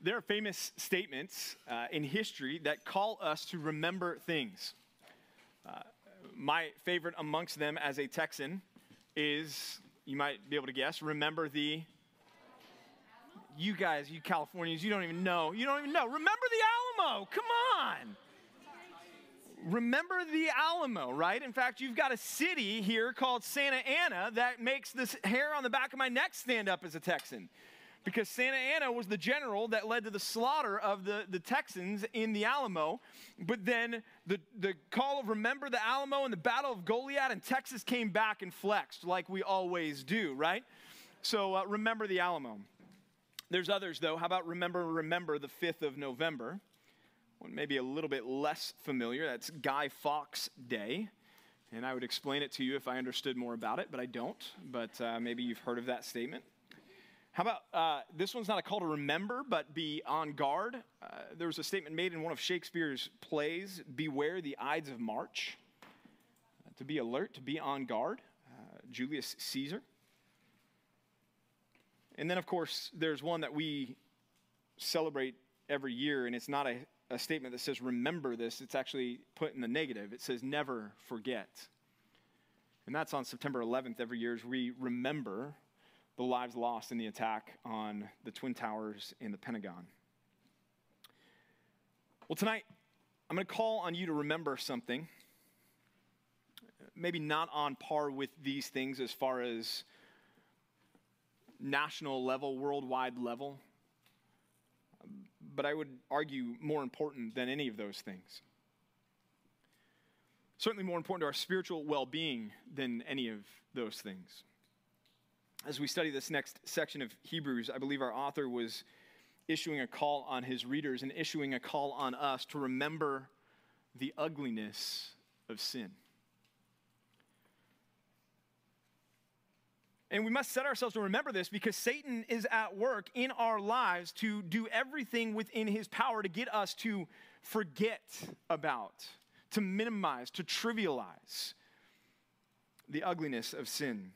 There are famous statements uh, in history that call us to remember things. Uh, my favorite amongst them as a Texan is, you might be able to guess, remember the. You guys, you Californians, you don't even know. You don't even know. Remember the Alamo. Come on. Remember the Alamo, right? In fact, you've got a city here called Santa Ana that makes this hair on the back of my neck stand up as a Texan because Santa Anna was the general that led to the slaughter of the, the Texans in the Alamo. But then the, the call of remember the Alamo and the Battle of Goliad and Texas came back and flexed like we always do, right? So uh, remember the Alamo. There's others, though. How about remember, remember the 5th of November? One maybe a little bit less familiar. That's Guy Fawkes Day. And I would explain it to you if I understood more about it, but I don't. But uh, maybe you've heard of that statement. How about uh, this one's not a call to remember, but be on guard? Uh, there was a statement made in one of Shakespeare's plays Beware the Ides of March. Uh, to be alert, to be on guard. Uh, Julius Caesar. And then, of course, there's one that we celebrate every year, and it's not a, a statement that says remember this, it's actually put in the negative. It says never forget. And that's on September 11th every year as we remember the lives lost in the attack on the Twin Towers and the Pentagon. Well, tonight, I'm going to call on you to remember something. Maybe not on par with these things as far as national level, worldwide level, but I would argue more important than any of those things. Certainly more important to our spiritual well being than any of those things as we study this next section of Hebrews, I believe our author was issuing a call on his readers and issuing a call on us to remember the ugliness of sin. And we must set ourselves to remember this because Satan is at work in our lives to do everything within his power to get us to forget about, to minimize, to trivialize the ugliness of sin.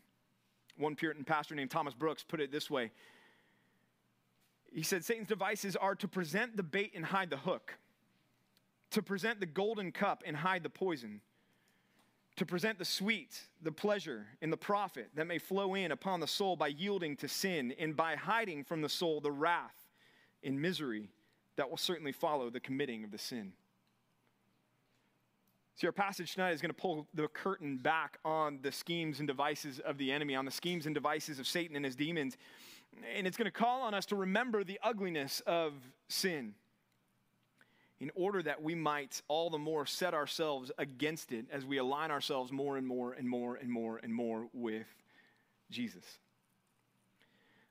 One Puritan pastor named Thomas Brooks put it this way He said, Satan's devices are to present the bait and hide the hook, to present the golden cup and hide the poison, to present the sweet, the pleasure, and the profit that may flow in upon the soul by yielding to sin, and by hiding from the soul the wrath and misery that will certainly follow the committing of the sin. See, our passage tonight is going to pull the curtain back on the schemes and devices of the enemy, on the schemes and devices of Satan and his demons. And it's going to call on us to remember the ugliness of sin in order that we might all the more set ourselves against it as we align ourselves more and more and more and more and more with Jesus.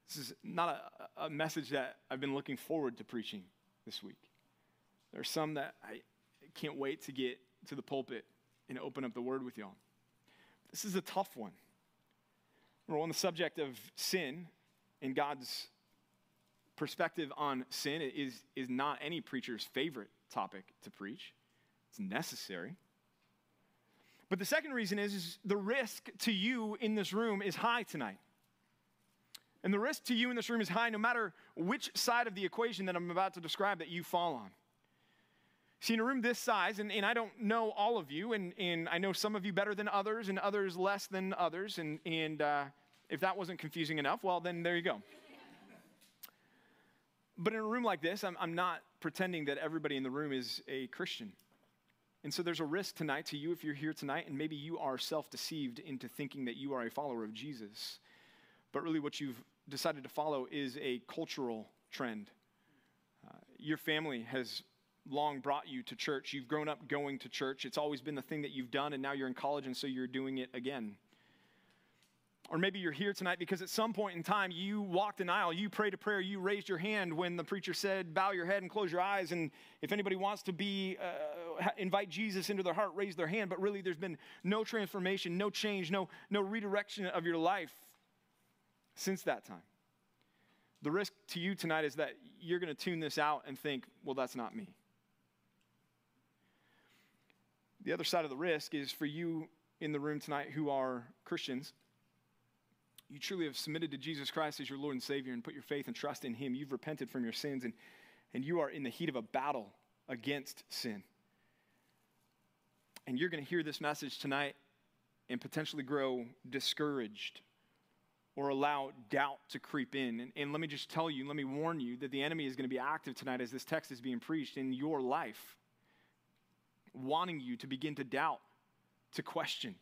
This is not a, a message that I've been looking forward to preaching this week. There are some that I can't wait to get to the pulpit and open up the word with y'all. This is a tough one. We're on the subject of sin and God's perspective on sin is, is not any preacher's favorite topic to preach. It's necessary. But the second reason is, is the risk to you in this room is high tonight. And the risk to you in this room is high no matter which side of the equation that I'm about to describe that you fall on. See, in a room this size, and, and I don't know all of you, and, and I know some of you better than others, and others less than others, and, and uh, if that wasn't confusing enough, well, then there you go. But in a room like this, I'm, I'm not pretending that everybody in the room is a Christian. And so there's a risk tonight to you if you're here tonight, and maybe you are self deceived into thinking that you are a follower of Jesus. But really, what you've decided to follow is a cultural trend. Uh, your family has long brought you to church. You've grown up going to church. It's always been the thing that you've done, and now you're in college, and so you're doing it again. Or maybe you're here tonight because at some point in time you walked an aisle, you prayed a prayer, you raised your hand when the preacher said, Bow your head and close your eyes. And if anybody wants to be, uh, invite Jesus into their heart, raise their hand. But really, there's been no transformation, no change, no, no redirection of your life since that time. The risk to you tonight is that you're going to tune this out and think, Well, that's not me. The other side of the risk is for you in the room tonight who are Christians, you truly have submitted to Jesus Christ as your Lord and Savior and put your faith and trust in Him, you've repented from your sins and, and you are in the heat of a battle against sin. And you're going to hear this message tonight and potentially grow discouraged or allow doubt to creep in. And, and, let me just tell you, let me warn you that the enemy is going to be active tonight as this text is being preached in your life, wanting you to begin to doubt, to question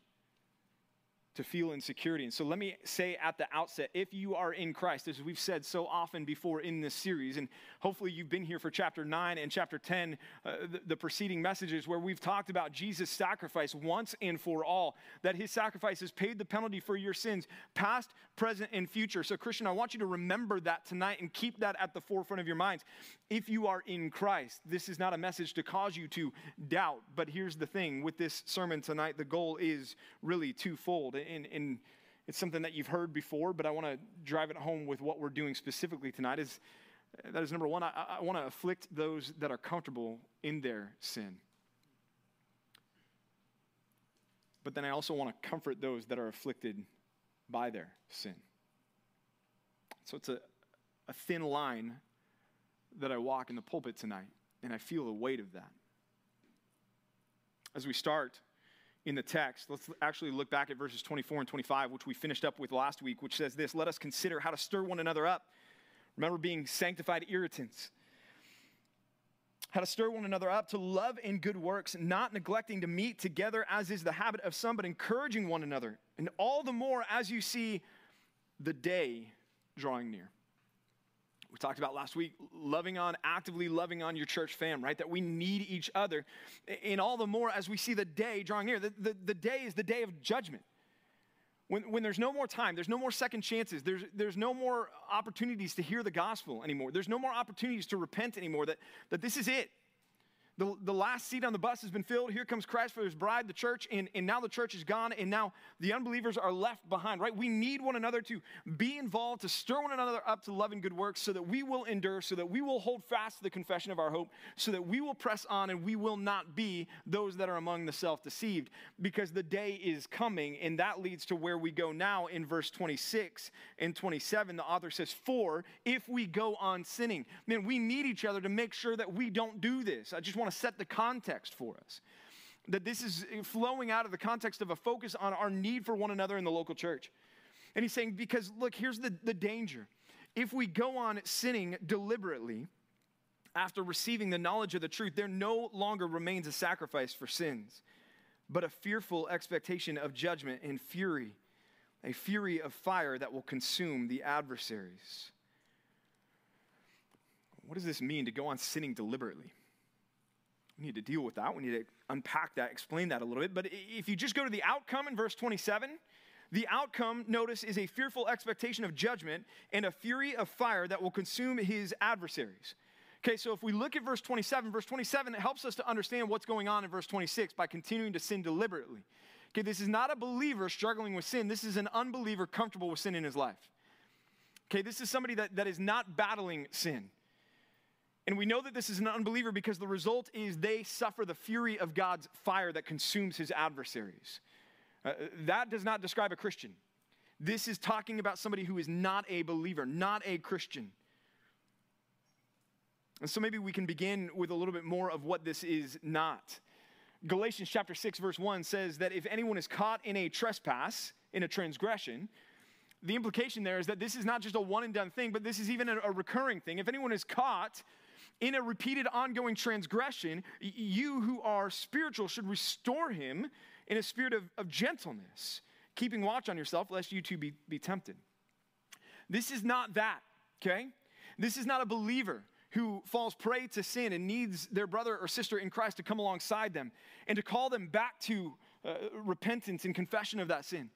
to feel insecurity. And so let me say at the outset if you are in Christ, as we've said so often before in this series, and hopefully you've been here for chapter 9 and chapter 10, uh, the, the preceding messages where we've talked about Jesus' sacrifice once and for all, that his sacrifice has paid the penalty for your sins, past, present, and future. So, Christian, I want you to remember that tonight and keep that at the forefront of your minds. If you are in Christ, this is not a message to cause you to doubt, but here's the thing with this sermon tonight, the goal is really twofold and, it's something that you've heard before, but I want to drive it home with what we're doing specifically tonight. Is uh, that is number one, I, I want to afflict those that are comfortable in their sin. But then I also want to comfort those that are afflicted by their sin. So it's a, a thin line that I walk in the pulpit tonight, and I feel the weight of that. As we start, in the text. Let's actually look back at verses 24 and 25, which we finished up with last week, which says this Let us consider how to stir one another up. Remember being sanctified irritants. How to stir one another up to love and good works, not neglecting to meet together as is the habit of some, but encouraging one another. And all the more as you see the day drawing near we talked about last week, loving on, actively loving on your church fam, right? That we need each other. And all the more as we see the day drawing near. The, the, the day is the day of judgment. When, when there's no more time, there's no more second chances, there's, there's no more opportunities to hear the gospel anymore, there's no more opportunities to repent anymore, that, that this is it. The, the last seat on the bus has been filled. Here comes Christ for his bride, the church, and, and now the church is gone, and now the unbelievers are left behind, right? We need one another to be involved, to stir one another up to love and good works, so that we will endure, so that we will hold fast to the confession of our hope, so that we will press on and we will not be those that are among the self deceived, because the day is coming, and that leads to where we go now in verse 26 and 27. The author says, For if we go on sinning, man, we need each other to make sure that we don't do this. I just want to set the context for us. That this is flowing out of the context of a focus on our need for one another in the local church. And he's saying, because look, here's the, the danger. If we go on sinning deliberately after receiving the knowledge of the truth, there no longer remains a sacrifice for sins, but a fearful expectation of judgment and fury, a fury of fire that will consume the adversaries. What does this mean to go on sinning deliberately? We need to deal with that. We need to unpack that, explain that a little bit. But if you just go to the outcome in verse 27, the outcome, notice, is a fearful expectation of judgment and a fury of fire that will consume his adversaries. Okay, so if we look at verse 27, verse 27 it helps us to understand what's going on in verse 26 by continuing to sin deliberately. Okay, this is not a believer struggling with sin, this is an unbeliever comfortable with sin in his life. Okay, this is somebody that, that is not battling sin. And we know that this is an unbeliever because the result is they suffer the fury of God's fire that consumes his adversaries. Uh, that does not describe a Christian. This is talking about somebody who is not a believer, not a Christian. And so maybe we can begin with a little bit more of what this is not. Galatians chapter 6 verse 1 says that if anyone is caught in a trespass, in a transgression, the implication there is that this is not just a one and done thing, but this is even a, a recurring thing. If anyone is caught in a repeated ongoing transgression, you who are spiritual should restore him in a spirit of, of gentleness, keeping watch on yourself, lest you too be, be tempted. This is not that, okay? This is not a believer who falls prey to sin and needs their brother or sister in Christ to come alongside them and to call them back to uh, repentance and confession of that sin.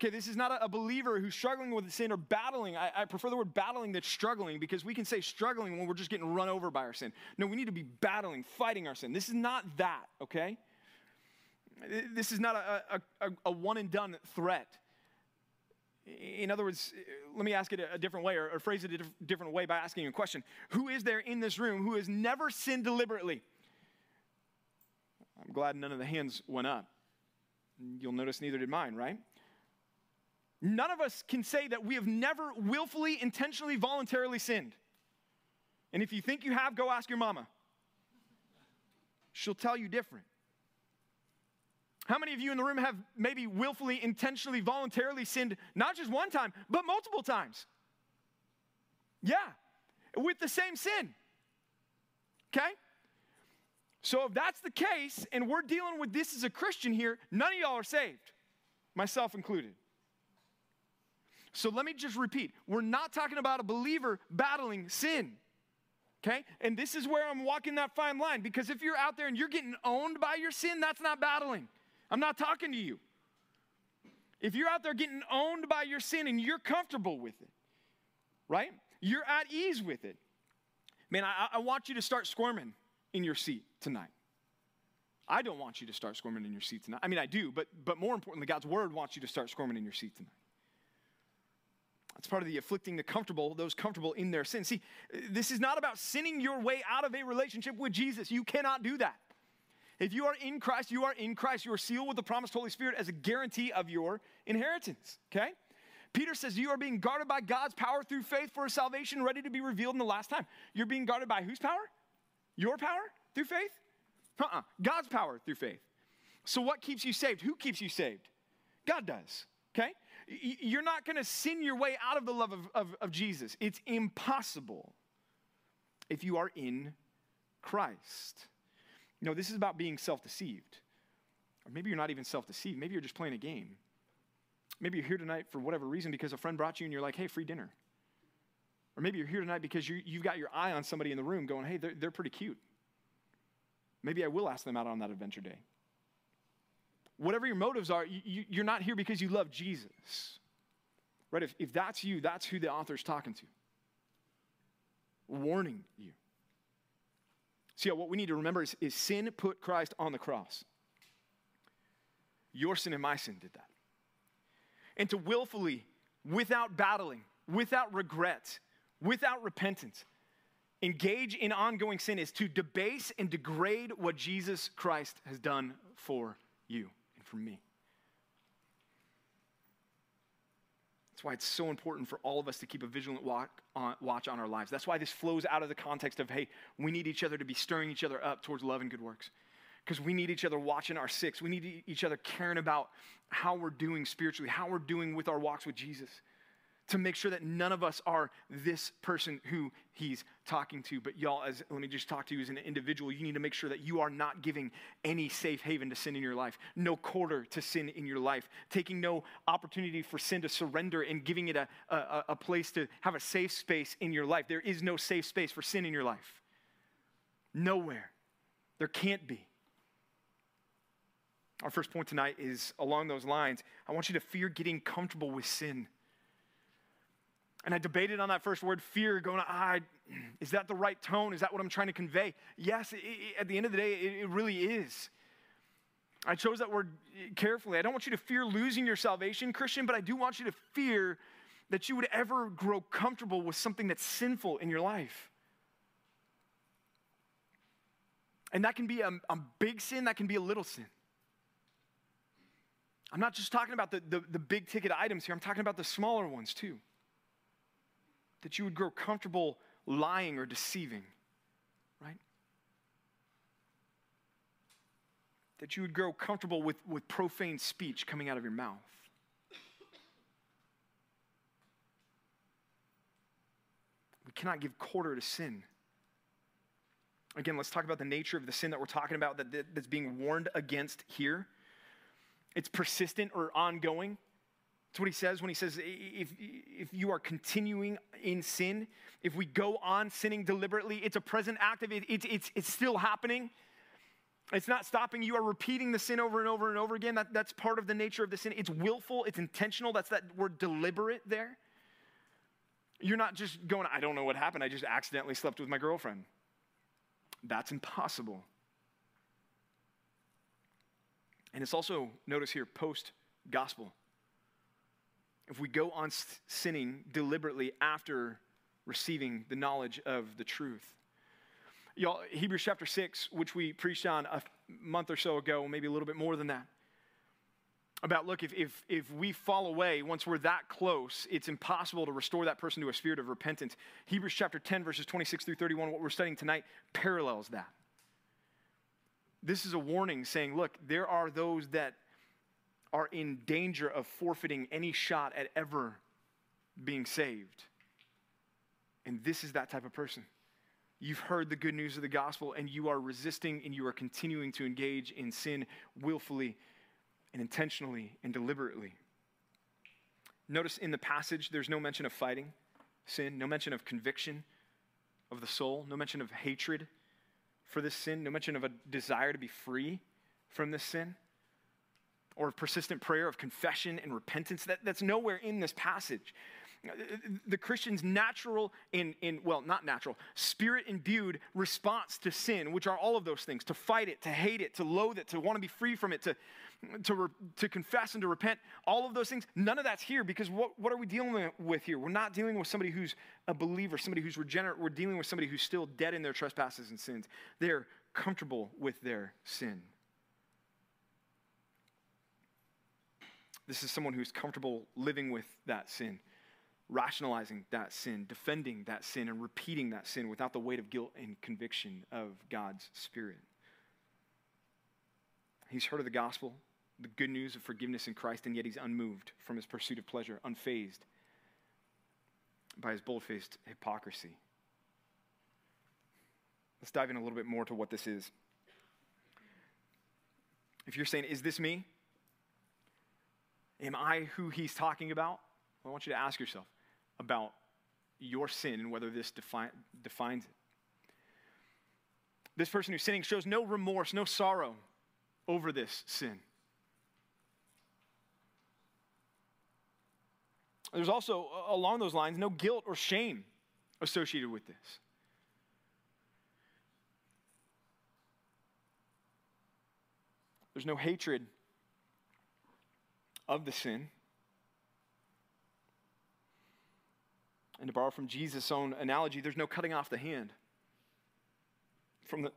Okay, this is not a, believer who's struggling with sin or battling. I, I, prefer the word battling than struggling because we can say struggling when we're just getting run over by our sin. No, we need to be battling, fighting our sin. This is not that, okay? This is not a, a, a one and done threat. In other words, let me ask it a different way or, or phrase it a different way by asking a question Who is there in this room who has never sinned deliberately? I'm glad none of the hands went up. You'll notice neither did mine, right? None of us can say that we have never willfully, intentionally, voluntarily sinned. And if you think you have, go ask your mama. She'll tell you different. How many of you in the room have maybe willfully, intentionally, voluntarily sinned not just one time, but multiple times? Yeah, with the same sin. Okay? So if that's the case, and we're dealing with this as a Christian here, none of y'all are saved, myself included. So let me just repeat we're not talking about a believer battling sin. Okay? And this is where I'm walking that fine line because if you're out there and you're getting owned by your sin, that's not battling. I'm not talking to you. If you're out there getting owned by your sin and you're comfortable with it, right? You're at ease with it. Man, I, I want you to start squirming in your seat tonight. I don't want you to start squirming in your seat tonight. I mean, I do, but, but more importantly, God's word wants you to start squirming in your seat tonight. That's part of the afflicting the comfortable, those comfortable in their sin. See, this is not about sinning your way out of a relationship with Jesus. You cannot do that. If you are in Christ, you are in Christ. You are sealed with the promised Holy Spirit as a guarantee of your inheritance, okay? Peter says you are being guarded by God's power through faith for a salvation ready to be revealed in the last time. You're being guarded by whose power? Your power through faith? Uh-uh. God's power through faith. So what keeps you saved? Who keeps you saved? God does, okay? You're not going to sin your way out of the love of, of, of Jesus. It's impossible if you are in Christ. Know, this is about being self deceived. Or maybe you're not even self deceived. Maybe you're just playing a game. Maybe you're here tonight for whatever reason because a friend brought you and you're like, hey, free dinner. Or maybe you're here tonight because you, have got your eye on somebody in the room going, hey, they're, they're pretty cute. Maybe I will ask them out on that adventure day. Whatever your motives are, you, you're not here because you love Jesus. Right? If, if that's you, that's who the author's talking to. Warning you. See, what we need to remember is, is sin put Christ on the cross. Your sin and my sin did that. And to willfully, without battling, without regret, without repentance, engage in ongoing sin is to debase and degrade what Jesus Christ has done for you for me. That's why it's so important for all of us to keep a vigilant watch on our lives. That's why this flows out of the context of, hey, we need each other to be stirring each other up towards love and good works. Because we need each other watching our six. We need each other caring about how we're doing spiritually, how we're doing with our walks with Jesus to make sure that none of us are this person who he's talking to. But y'all, as let me just talk to you as an individual, you need to make sure that you are not giving any safe haven to sin in your life, no quarter to sin in your life, taking no opportunity for sin to surrender and giving it a, a, a place to have a safe space in your life. There is no safe space for sin in your life. Nowhere. There can't be. Our first point tonight is along those lines. I want you to fear getting comfortable with sin. And I debated on that first word, fear, going, ah, is that the right tone? Is that what I'm trying to convey? Yes, it, it, at the end of the day, it, it really is. I chose that word carefully. I don't want you to fear losing your salvation, Christian, but I do want you to fear that you would ever grow comfortable with something that's sinful in your life. And that can be a, a big sin, that can be a little sin. I'm not just talking about the, the, the big ticket items here, I'm talking about the smaller ones too that you would grow comfortable lying or deceiving, right? That you would grow comfortable with, with profane speech coming out of your mouth. We cannot give quarter to sin. Again, let's talk about the nature of the sin that we're talking about that, that's being warned against here. It's persistent or ongoing. That's what he says when he says, if, if you are continuing in sin, if we go on sinning deliberately, it's a present act of it, it it's, it's still happening. It's not stopping. You are repeating the sin over and over and over again. That, that's part of the nature of the sin. It's willful, it's intentional. That's that word deliberate there. You're not just going, I don't know what happened. I just accidentally slept with my girlfriend. That's impossible. And it's also, notice here, post gospel if we go on sinning deliberately after receiving the knowledge of the truth. Y'all, Hebrews chapter 6, which we preached on a month or so ago, maybe a little bit more than that. about look, if, if, if we fall away, once we're that close, it's impossible to restore that person to a spirit of repentance. Hebrews chapter 10, verses 26 through 31, what we're studying tonight, parallels that. This is a warning saying, look, there are those that are in danger of forfeiting any shot at ever being saved. And this is that type of person. You've heard the good news of the gospel and you are resisting and you are continuing to engage in sin willfully and intentionally and deliberately. Notice in the passage, there's no mention of fighting sin, no mention of conviction of the soul, no mention of hatred for this sin, no mention of a desire to be free from this sin or of persistent prayer of confession and repentance. That, that's nowhere in this passage. The Christian's natural, in, in well, not natural, spirit imbued response to sin, which are all of those things to fight it, to hate it, to loathe it, to want to be free from it, to, to, re, to confess and to repent, all of those things, none of that's here because what, what are we dealing with here? We're not dealing with somebody who's a believer, somebody who's regenerate. We're dealing with somebody who's still dead in their trespasses and sins. They're comfortable with their sin. This is someone who's comfortable living with that sin, rationalizing that sin, defending that sin, and repeating that sin without the weight of guilt and conviction of God's Spirit. He's heard of the gospel, the good news of forgiveness in Christ, and yet he's unmoved from his pursuit of pleasure, unfazed by his bold faced hypocrisy. Let's dive in a little bit more to what this is. If you're saying, Is this me? Am I who he's talking about? I want you to ask yourself about your sin and whether this defi- defines it. This person who's sinning shows no remorse, no sorrow over this sin. There's also, along those lines, no guilt or shame associated with this. There's no hatred of the sin. And to borrow from Jesus' own analogy, there's no cutting off the hand. From the,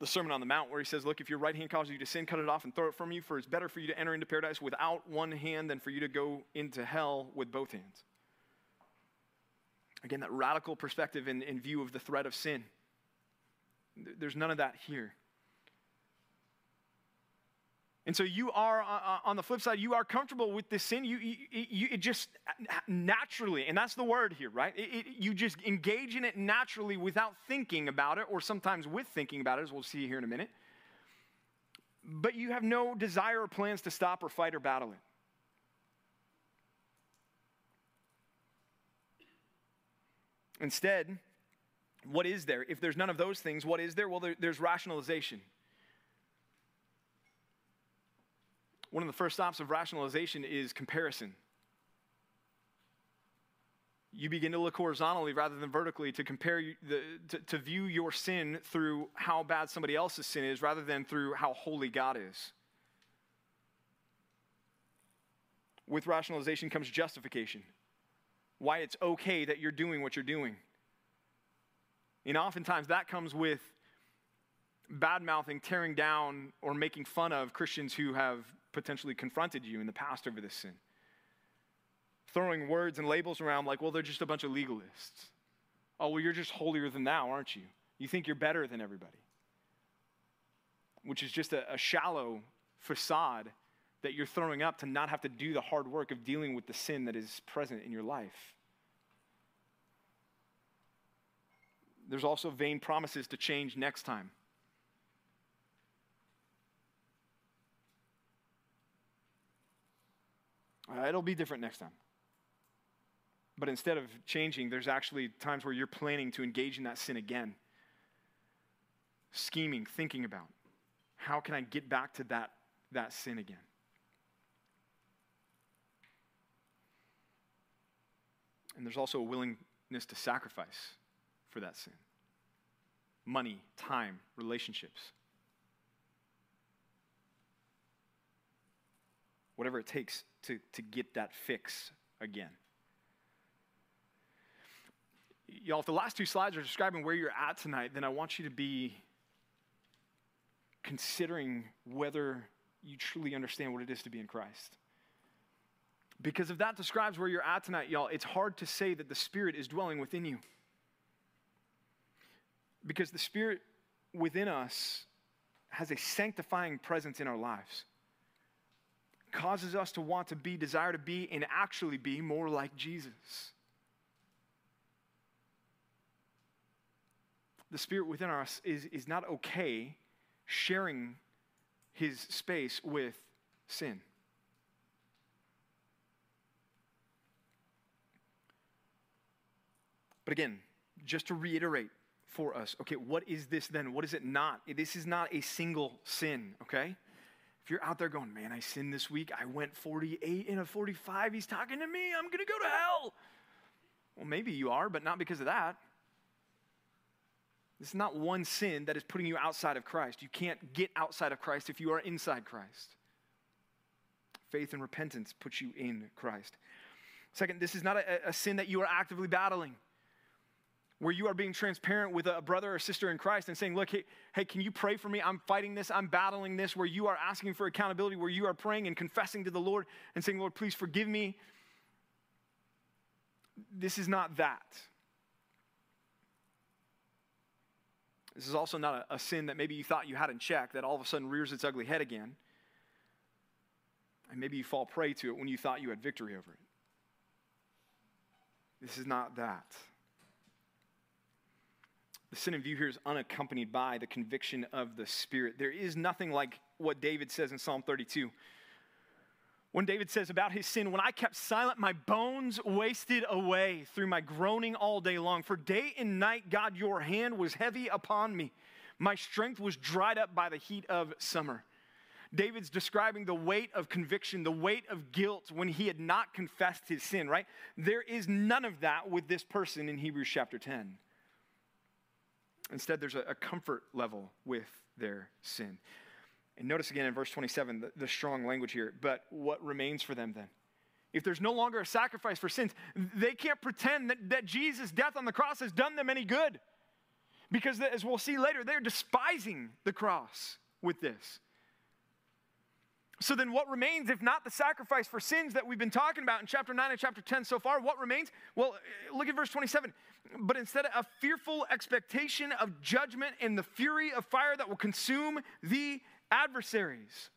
the Sermon on the Mount, where he says, Look, if your right hand causes you to sin, cut it off and throw it from you, for it's better for you to enter into paradise without one hand than for you to go into hell with both hands. Again, that radical perspective in, in view of the threat of sin. There's none of that here. And so you are, uh, uh, on the flip side, you are comfortable with this sin. You, you, you it just naturally, and that's the word here, right? It, it, you just engage in it naturally without thinking about it, or sometimes with thinking about it, as we'll see here in a minute. But you have no desire or plans to stop or fight or battle it. Instead, what is there? If there's none of those things, what is there? Well, there, there's rationalization. One of the first stops of rationalization is comparison. You begin to look horizontally rather than vertically to compare the, to, to view your sin through how bad somebody else's sin is rather than through how holy God is. With rationalization comes justification. Why it's okay that you're doing what you're doing. And oftentimes that comes with bad mouthing, tearing down, or making fun of Christians who have potentially confronted you in the past over this sin. Throwing words and labels around like, well, they're just a bunch of legalists. Oh, well, you're just holier than thou, aren't you? You think you're better than everybody. Which is just a, a shallow facade that you're throwing up to not have to do the hard work of dealing with the sin that is present in your life. There's also vain promises to change next time. Uh, it'll be different next time. But instead of changing, there's actually times where you're planning to engage in that sin again. Scheming, thinking about how can I get back to that, that sin again? And there's also a willingness to sacrifice for that sin money, time, relationships. Whatever it takes to, to get that fix again. Y'all, if the last two slides are describing where you're at tonight, then I want you to be considering whether you truly understand what it is to be in Christ. Because if that describes where you're at tonight, y'all, it's hard to say that the Spirit is dwelling within you. Because the Spirit within us has a sanctifying presence in our lives, causes us to want to be, desire to be, and actually be more like Jesus. The Spirit within us is, is not okay sharing his space with sin. But again, just to reiterate for us, okay, what is this then? What is it not? This is not a single sin, okay? You're out there going, man, I sinned this week, I went 48 in a 45, he's talking to me, I'm gonna go to hell. Well, maybe you are, but not because of that. This is not one sin that is putting you outside of Christ. You can't get outside of Christ if you are inside Christ. Faith and repentance puts you in Christ. Second, this is not a, a sin that you are actively battling where you are being transparent with a brother or sister in Christ and saying, Look, hey, hey, can you pray for me? I'm fighting this, I'm battling this, where you are asking for accountability, where you are praying and confessing to the Lord and saying, Lord, please forgive me. This is not that. This is also not a, a sin that maybe you thought you had in check that all of a sudden rears its ugly head again. And maybe you fall prey to it when you thought you had victory over it. This is not that. The sin in view here is unaccompanied by the conviction of the Spirit. There is nothing like what David says in Psalm 32. When David says about his sin, when I kept silent, my bones wasted away through my groaning all day long. For day and night, God, your hand was heavy upon me. My strength was dried up by the heat of summer. David's describing the weight of conviction, the weight of guilt when he had not confessed his sin, right? There is none of that with this person in Hebrews chapter 10. Instead, there's a, a comfort level with their sin. And notice again in verse 27 the, the strong language here. But what remains for them then? If there's no longer a sacrifice for sins, they can't pretend that, that Jesus' death on the cross has done them any good. Because, as we'll see later, they're despising the cross with this. So then, what remains if not the sacrifice for sins that we've been talking about in chapter 9 and chapter 10 so far? What remains? Well, look at verse 27. But instead a fearful expectation of judgment and the fury of fire that will consume the adversaries.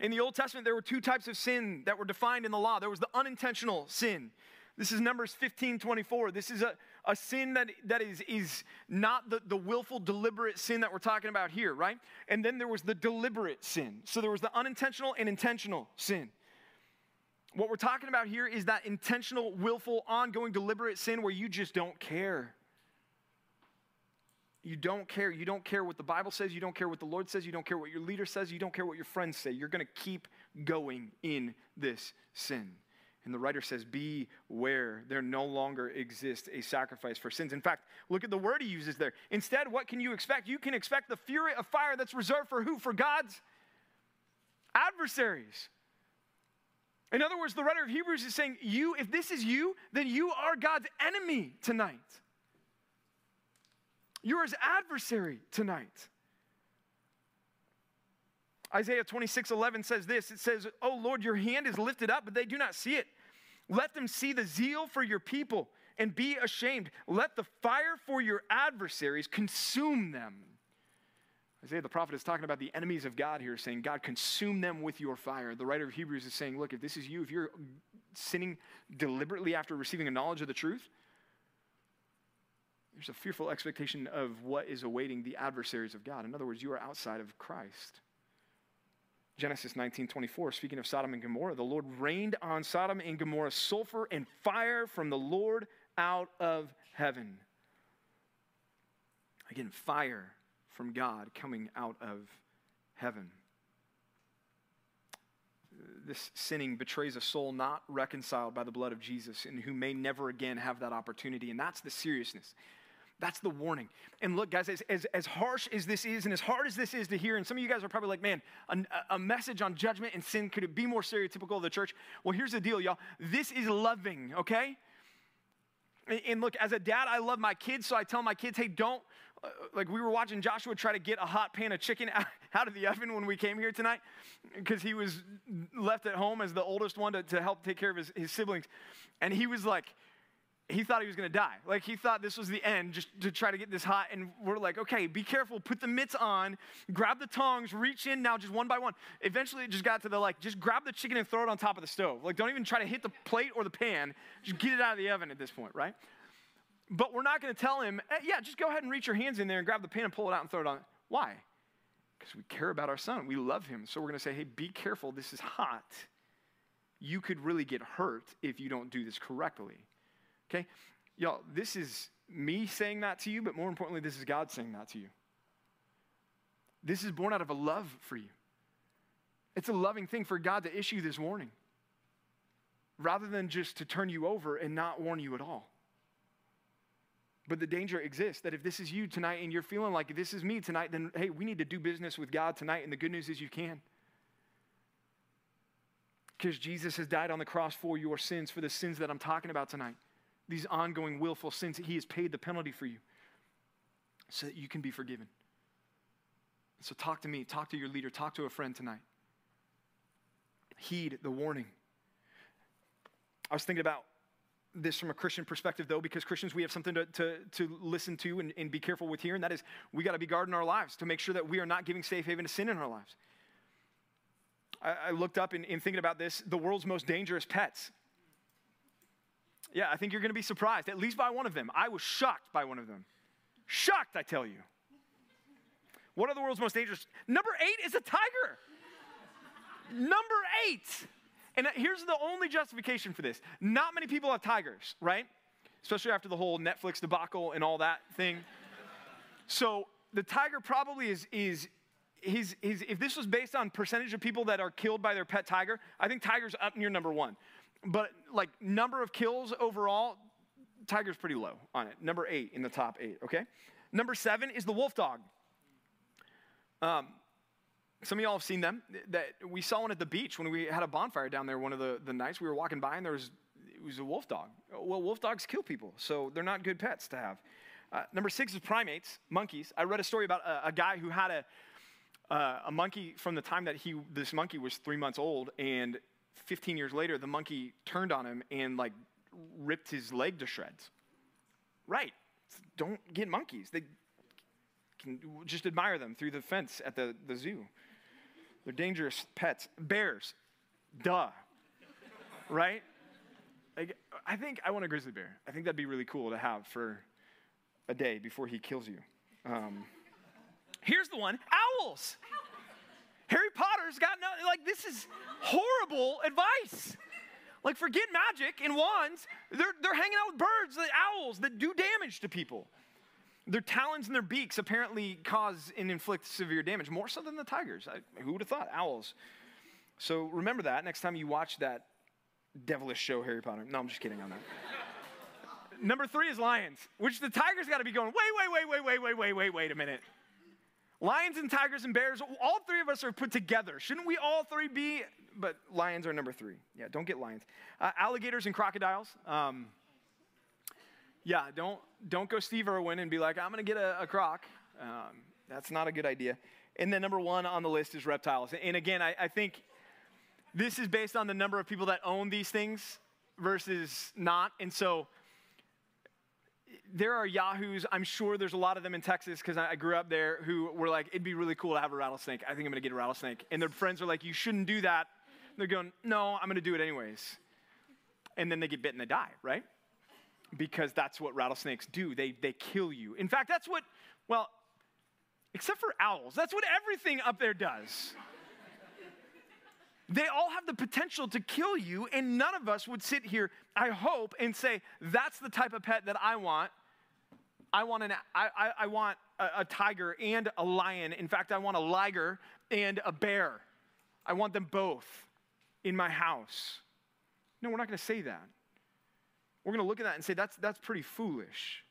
In the Old Testament, there were two types of sin that were defined in the law. There was the unintentional sin. This is Numbers 15 24. This is a, a sin that, that is, is not the, the willful, deliberate sin that we're talking about here, right? And then there was the deliberate sin. So there was the unintentional and intentional sin. What we're talking about here is that intentional, willful, ongoing, deliberate sin where you just don't care. You don't care. You don't care what the Bible says. You don't care what the Lord says. You don't care what your leader says. You don't care what your friends say. You're going to keep going in this sin. And the writer says, Beware, there no longer exists a sacrifice for sins. In fact, look at the word he uses there. Instead, what can you expect? You can expect the fury of fire that's reserved for who? For God's adversaries. In other words, the writer of Hebrews is saying, You, if this is you, then you are God's enemy tonight. You're his adversary tonight. Isaiah 26, 11 says this It says, Oh Lord, your hand is lifted up, but they do not see it. Let them see the zeal for your people and be ashamed. Let the fire for your adversaries consume them. Isaiah the prophet is talking about the enemies of God here, saying, God, consume them with your fire. The writer of Hebrews is saying, Look, if this is you, if you're sinning deliberately after receiving a knowledge of the truth, there's a fearful expectation of what is awaiting the adversaries of God. In other words, you are outside of Christ. Genesis 19 24, speaking of Sodom and Gomorrah, the Lord rained on Sodom and Gomorrah sulfur and fire from the Lord out of heaven. Again, fire from God coming out of heaven. This sinning betrays a soul not reconciled by the blood of Jesus and who may never again have that opportunity. And that's the seriousness. That's the warning. And look, guys, as, as, as, harsh as this is and as hard as this is to hear, and some of you guys are probably like, man, a, a message on judgment and sin, could it be more stereotypical of the church? Well, here's the deal, y'all. This is loving, okay? And, look, as a dad, I love my kids, so I tell my kids, hey, don't Uh, like we were watching Joshua try to get a hot pan of chicken out of the oven when we came here tonight because he was left at home as the oldest one to, to help take care of his, his siblings. And he was like, he thought he was going to die. Like he thought this was the end just to try to get this hot. And we're like, okay, be careful. Put the mitts on, grab the tongs, reach in now just one by one. Eventually it just got to the like, just grab the chicken and throw it on top of the stove. Like don't even try to hit the plate or the pan. Just get it out of the oven at this point, right? But we're not going to tell him, eh, yeah, just go ahead and reach your hands in there and grab the pan and pull it out and throw it on. Why? Because we care about our son. We love him. So we're going to say, hey, be careful. This is hot. You could really get hurt if you don't do this correctly. Okay? Y'all, this is me saying that to you, but more importantly, this is God saying that to you. This is born out of a love for you. It's a loving thing for God to issue this warning rather than just to turn you over and not warn you at all. But the danger exists that if this is you tonight and you're feeling like this is me tonight, then hey, we need to do business with God tonight. And the good news is you can. Because Jesus has died on the cross for your sins, for the sins that I'm talking about tonight. These ongoing willful sins, He has paid the penalty for you so that you can be forgiven. So talk to me, talk to your leader, talk to a friend tonight. Heed the warning. I was thinking about this from a Christian perspective, though, because Christians, we have something to, to, to listen to and, and be careful with here, and that is we got to be guarding our lives to make sure that we are not giving safe haven to sin in our lives. I, looked up in, in thinking about this the world's most dangerous pets. Yeah, I think you're going to be surprised, at least by one of them. I was shocked by one of them. Shocked, I tell you. What are the world's most dangerous? Number eight is a tiger. Number eight. And here's the only justification for this not many people have tigers, right? Especially after the whole Netflix debacle and all that thing. So the tiger probably is, is if this was based on percentage of people that are killed by their pet tiger, I think tiger's up near number one. But like number of kills overall, tiger's pretty low on it. Number eight in the top eight, okay? Number seven is the wolf dog. Um, some of y'all have seen them. That we saw one at the beach when we had a bonfire down there. One of the, the nights we were walking by, and there was it was a wolf dog. Well, wolf dogs kill people, so they're not good pets to have. Uh, number six is primates, monkeys. I read a story about a, a guy who had a uh, a monkey from the time that he this monkey was three months old, and 15 years later, the monkey turned on him and like ripped his leg to shreds. Right? Don't get monkeys. They can just admire them through the fence at the, the zoo. They're dangerous pets. Bears, duh. right? Like, I think I want a grizzly bear. I think that'd be really cool to have for a day before he kills you. Um, here's the one owls. Harry Potter's got nothing. like, this is horrible advice. Like, forget magic and wands. They're, they're hanging out with birds, the owls that do damage to people. Their talons and their beaks apparently cause and inflict severe damage, more so than the tigers. I, who would have thought? Owls. So remember that next time you watch that devilish show, Harry Potter. No, I'm just kidding on that. Number three is lions, which the tigers got to be going, wait, wait, wait, wait, wait, wait, wait, wait, wait a minute. Lions and tigers and bears, all three of us are put together. Shouldn't we all three be? But lions are number three. Yeah, don't get lions. Uh, alligators and crocodiles. Um, yeah, don't don't go Steve Irwin and be like, I'm going to get a, a croc. Um, that's not a good idea. And then number one on the list is reptiles. And again, I, I think this is based on the number of people that own these things versus not. And so there are yahoos, I'm sure there's a lot of them in Texas because I, grew up there who were like, it'd be really cool to have a rattlesnake. I think I'm going to get a rattlesnake. And their friends are like, you shouldn't do that. they're going, no, I'm going to do it anyways. And then they get bit and they die, right? because that's what rattlesnakes do. They, they kill you. In fact, that's what, well, except for owls, that's what everything up there does. They all have the potential to kill you, and none of us would sit here, I hope, and say, that's the type of pet that I want. I want, an, I, I, I want a, a tiger and a lion. In fact, I want a liger and a bear. I want them both in my house. No, we're not going to say that. We're going to look at that and say that's, that's pretty foolish.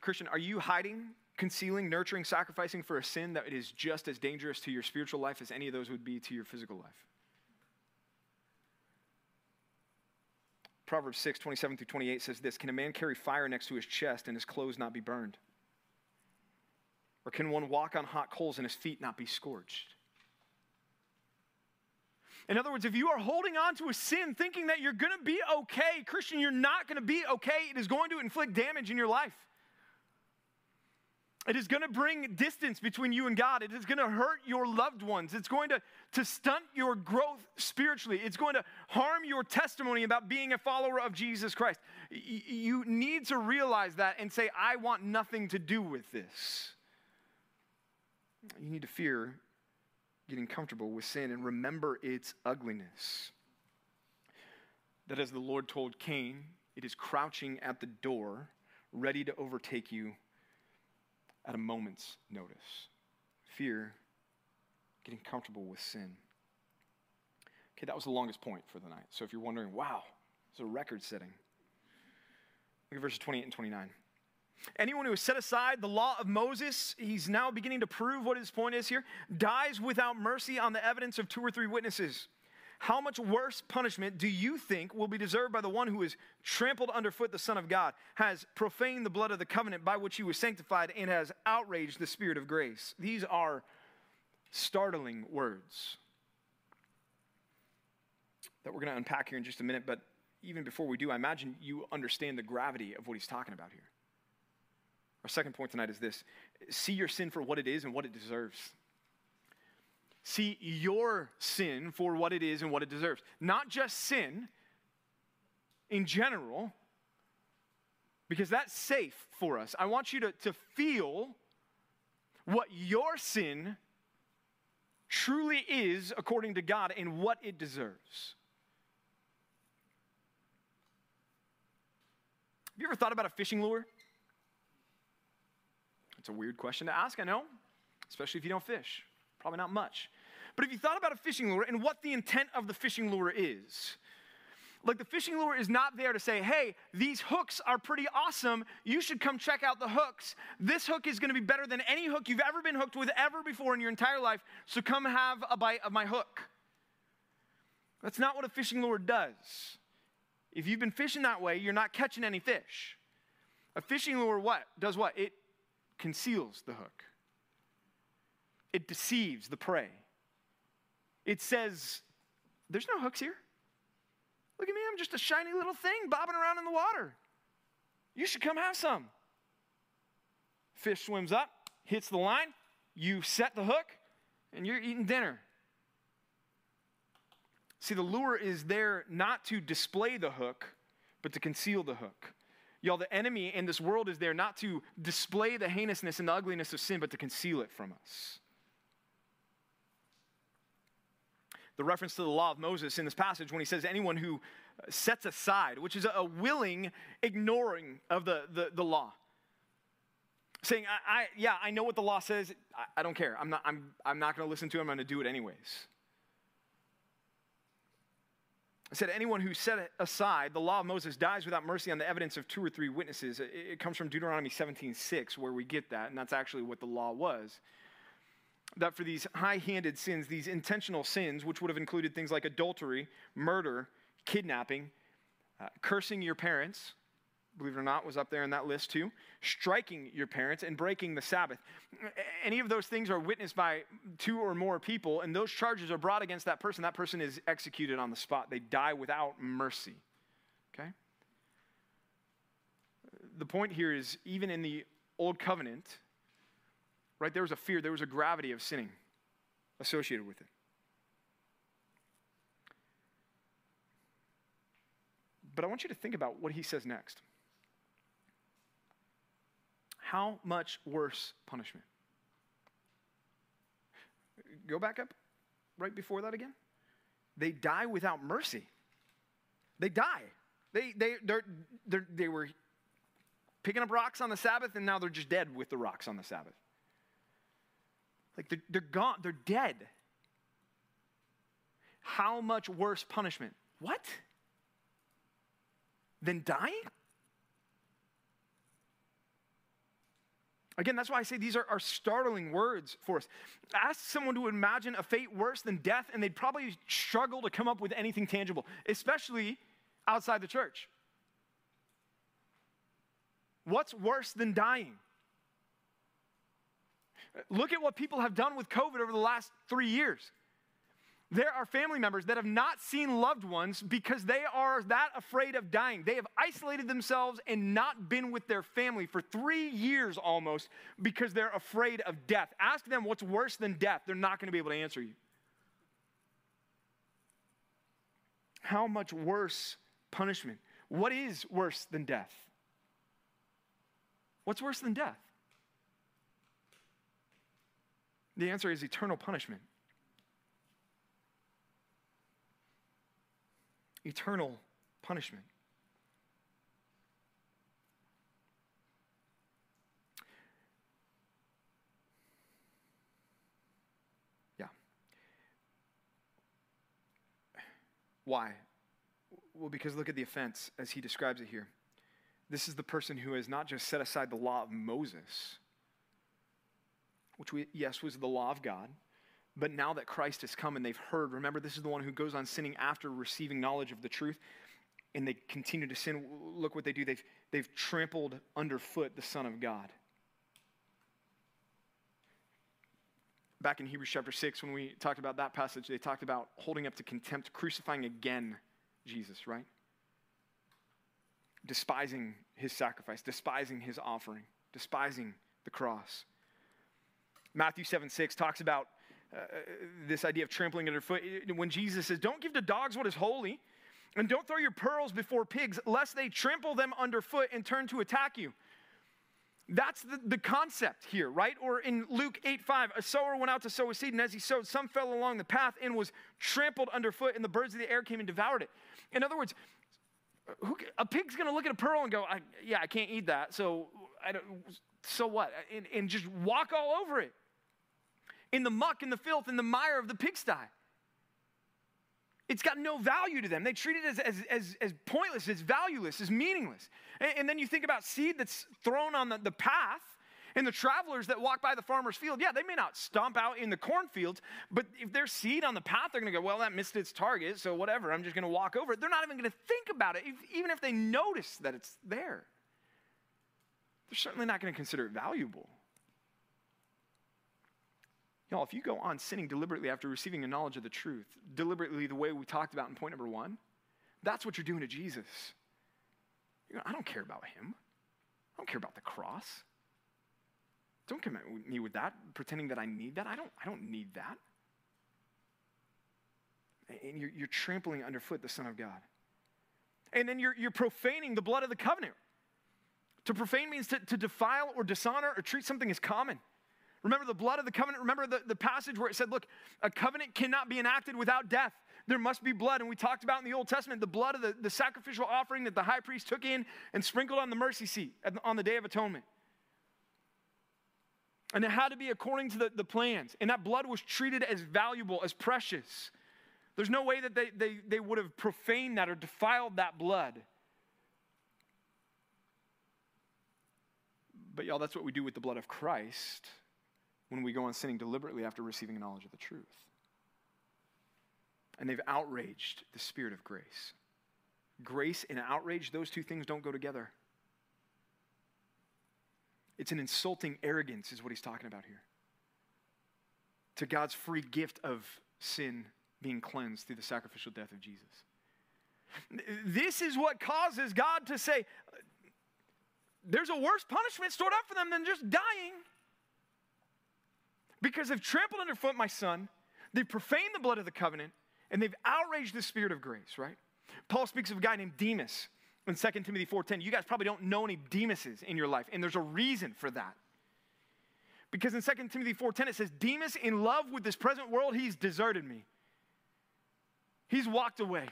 Christian, are you hiding, concealing, nurturing, sacrificing for a sin that is just as dangerous to your spiritual life as any of those would be to your physical life? Proverbs 6, 27 through 28 says this Can a man carry fire next to his chest and his clothes not be burned? Or can one walk on hot coals and his feet not be scorched? In other words, if you are holding on to a sin thinking that you're going to be okay, Christian, you're not going to be okay. It is going to inflict damage in your life. It is going to bring distance between you and God. It is going to hurt your loved ones. It's going to, to stunt your growth spiritually. It's going to harm your testimony about being a follower of Jesus Christ. Y- you need to realize that and say, I want nothing to do with this. You need to fear getting comfortable with sin and remember its ugliness. That as the Lord told Cain, it is crouching at the door, ready to overtake you at a moment's notice. Fear getting comfortable with sin. Okay, that was the longest point for the night. So if you're wondering, wow, it's a record setting. Look at verses 28 and 29. Anyone who has set aside the law of Moses, he's now beginning to prove what his point is here, dies without mercy on the evidence of two or three witnesses. How much worse punishment do you think will be deserved by the one who has trampled underfoot the Son of God, has profaned the blood of the covenant by which he was sanctified, and has outraged the Spirit of grace? These are startling words that we're going to unpack here in just a minute. But even before we do, I imagine you understand the gravity of what he's talking about here. Our second point tonight is this see your sin for what it is and what it deserves. See your sin for what it is and what it deserves. Not just sin in general, because that's safe for us. I want you to, to feel what your sin truly is according to God and what it deserves. Have you ever thought about a fishing lure? It's a weird question to ask, I know, especially if you don't fish. Probably not much. But if you thought about a fishing lure and what the intent of the fishing lure is, like the fishing lure is not there to say, hey, these hooks are pretty awesome. You should come check out the hooks. This hook is going to be better than any hook you've ever been hooked with ever before in your entire life. So come have a bite of my hook. That's not what a fishing lure does. If you've been fishing that way, you're not catching any fish. A fishing lure what does what? It conceals the hook, it deceives the prey. It says, There's no hooks here. Look at me, I'm just a shiny little thing bobbing around in the water. You should come have some. Fish swims up, hits the line, you set the hook, and you're eating dinner. See, the lure is there not to display the hook, but to conceal the hook. Y'all, the enemy in this world is there not to display the heinousness and the ugliness of sin, but to conceal it from us. The reference to the law of Moses in this passage when he says anyone who sets aside, which is a willing ignoring of the, the, the law. Saying, I, I, yeah, I know what the law says. I, I don't care. I'm not, I'm, I'm not going to listen to it. I'm going to do it anyways. I said, anyone who set aside the law of Moses dies without mercy on the evidence of two or three witnesses. It, it comes from Deuteronomy 17 6, where we get that, and that's actually what the law was. That for these high handed sins, these intentional sins, which would have included things like adultery, murder, kidnapping, uh, cursing your parents, believe it or not, was up there in that list too. Striking your parents and breaking the Sabbath. Any of those things are witnessed by two or more people, and those charges are brought against that person. That person is executed on the spot. They die without mercy. Okay? The point here is even in the Old Covenant, right, there was a fear, there was a gravity of sinning associated with it. But I want you to think about what he says next. How much worse punishment? Go back up right before that again. They die without mercy. They die. They, they, they're, they're, they were picking up rocks on the Sabbath, and now they're just dead with the rocks on the Sabbath. Like they're, they're gone, they're dead. How much worse punishment? What? Than dying? Again, that's why I say these are, are startling words for us. Ask someone to imagine a fate worse than death, and they'd probably struggle to come up with anything tangible, especially outside the church. What's worse than dying? Look at what people have done with COVID over the last three years. There are family members that have not seen loved ones because they are that afraid of dying. They have isolated themselves and not been with their family for three years almost because they're afraid of death. Ask them what's worse than death. They're not going to be able to answer you. How much worse punishment? What is worse than death? What's worse than death? The answer is eternal punishment. Eternal punishment. Yeah. Why? Well, because look at the offense as he describes it here. This is the person who has not just set aside the law of Moses, which, we, yes, was the law of God, but now that Christ has come and they've heard, remember, this is the one who goes on sinning after receiving knowledge of the truth, and they continue to sin. Look what they do. They've, they've trampled underfoot the Son of God. Back in Hebrews chapter 6, when we talked about that passage, they talked about holding up to contempt, crucifying again Jesus, right? despising his sacrifice, despising his offering, despising the cross. Matthew 7 6 talks about uh, this idea of trampling underfoot. When Jesus says, Don't give to dogs what is holy, and don't throw your pearls before pigs, lest they trample them underfoot and turn to attack you. That's the, the concept here, right? Or in Luke 8 5, a sower went out to sow a seed, and as he sowed, some fell along the path and was trampled underfoot, and the birds of the air came and devoured it. In other words, who, a pig's going to look at a pearl and go, I, yeah, I can't eat that. So, I don't, so what? And, and just walk all over it in the muck and the filth and the mire of the pigsty. It's got no value to them. They treat it as, as, as, as pointless, as valueless, as meaningless. And, and, then you think about seed that's thrown on the, the path and the travelers that walk by the farmer's field, yeah, they may not stomp out in the cornfields, but if there's seed on the path, they're going to go, well, that missed its target, so whatever, I'm just going to walk over it. They're not even going to think about it, if, even if they notice that it's there. They're certainly not going to consider it valuable. Y'all, if you go on sinning deliberately after receiving a knowledge of the truth, deliberately the way we talked about in point number one, that's what you're doing to Jesus. I don't care about him. I don't care about the cross. Don't come at me with that, pretending that I need that. I don't, I don't need that. And you're, you're trampling underfoot the Son of God. And then you're, you're profaning the blood of the covenant. To profane means to, to defile or dishonor or treat something as common. Remember the blood of the covenant? Remember the, the passage where it said, look, a covenant cannot be enacted without death. There must be blood. And we talked about in the Old Testament the blood of the, the sacrificial offering that the high priest took in and sprinkled on the mercy seat on the Day of Atonement. And it had to be according to the, the plans. And that blood was treated as valuable, as precious. There's no way that they, they, they would have profaned that or defiled that blood. But, y'all, that's what we do with the blood of Christ when we go on sinning deliberately after receiving knowledge of the truth. And they've outraged the Spirit of grace. Grace and outrage, those two things don't go together. It's an insulting arrogance, is what he's talking about here. To God's free gift of sin being cleansed through the sacrificial death of Jesus. This is what causes God to say, there's a worse punishment stored up for them than just dying. Because they've trampled underfoot my son, they've profaned the blood of the covenant, and they've outraged the spirit of grace, right? Paul speaks of a guy named Demas in 2 Timothy 4:10. You guys probably don't know any Demases in your life, and there's a reason for that. Because in 2 Timothy 4:10 it says, Demas, in love with this present world, he's deserted me. He's walked away.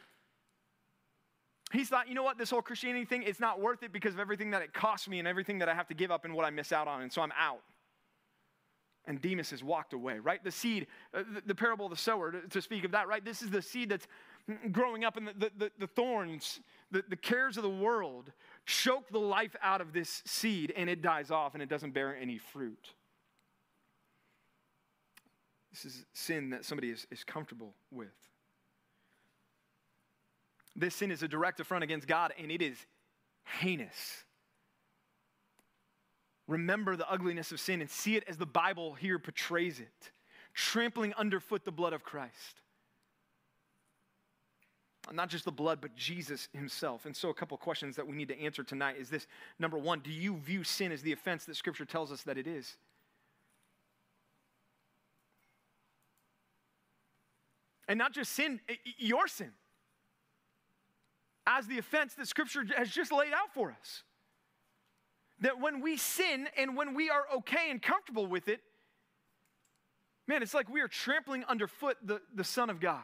He's thought, you know what, this whole Christianity thing, it's not worth it because of everything that it costs me and everything that I have to give up and what I miss out on, and so I'm out. And Demas has walked away, right? The seed, uh, the, parable of the sower, to, speak of that, right? This is the seed that's growing up, and the, the, the thorns the, the cares of the world choke the life out of this seed and it dies off and it doesn't bear any fruit. This is sin that somebody is, is comfortable with. This sin is a direct affront against God, and it is heinous. Remember the ugliness of sin and see it as the Bible here portrays it, trampling underfoot the blood of Christ. Not just the blood, but Jesus himself. And so, a couple questions that we need to answer tonight is this number one, do you view sin as the offense that Scripture tells us that it is? And not just sin, your sin, as the offense that Scripture has just laid out for us. That when we sin and when we are okay and comfortable with it, man, it's like we are trampling underfoot the, the Son of God.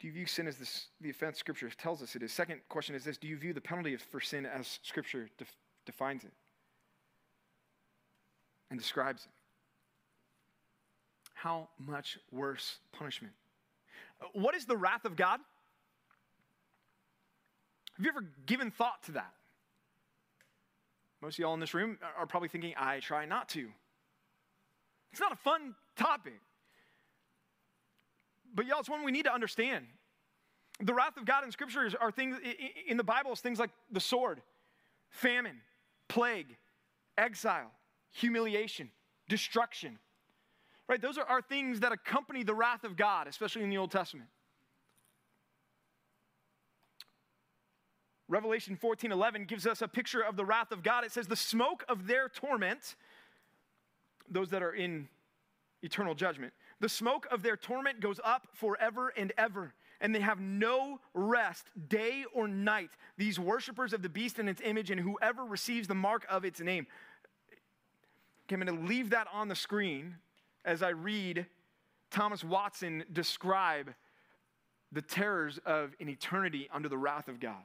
Do you view sin as this, the offense Scripture tells us it is? Second question is this Do you view the penalty for sin as Scripture def- defines it and describes it? How much worse punishment? What is the wrath of God? Have you ever given thought to that? Most of y'all in this room are probably thinking, I try not to. It's not a fun topic. But y'all, it's one we need to understand. The wrath of God in scriptures are things in the Bible is things like the sword, famine, plague, exile, humiliation, destruction. Right? Those are, are things that accompany the wrath of God, especially in the Old Testament. Revelation 14 11 gives us a picture of the wrath of God. It says, The smoke of their torment, those that are in eternal judgment, the smoke of their torment goes up forever and ever, and they have no rest day or night. These worshippers of the beast and its image, and whoever receives the mark of its name. Okay, I'm going to leave that on the screen as I read Thomas Watson describe the terrors of an eternity under the wrath of God.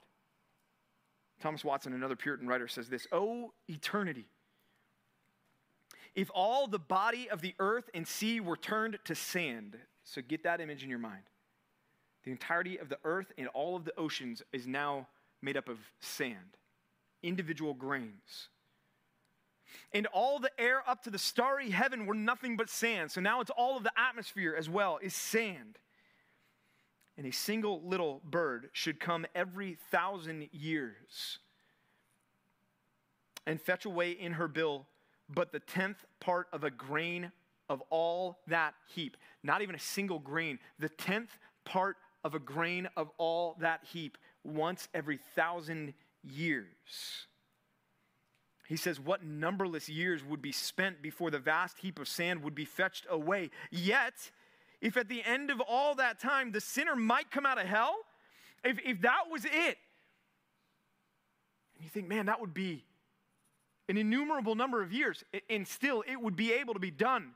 Thomas Watson, another Puritan writer, says this Oh, eternity! If all the body of the earth and sea were turned to sand, so get that image in your mind. The entirety of the earth and all of the oceans is now made up of sand, individual grains. And all the air up to the starry heaven were nothing but sand. So now it's all of the atmosphere as well is sand. And a single little bird should come every thousand years and fetch away in her bill but the tenth part of a grain of all that heap. Not even a single grain. The tenth part of a grain of all that heap once every thousand years. He says, What numberless years would be spent before the vast heap of sand would be fetched away? Yet, if at the end of all that time the sinner might come out of hell, if, if that was it, and you think, man, that would be an innumerable number of years, and still it would be able to be done.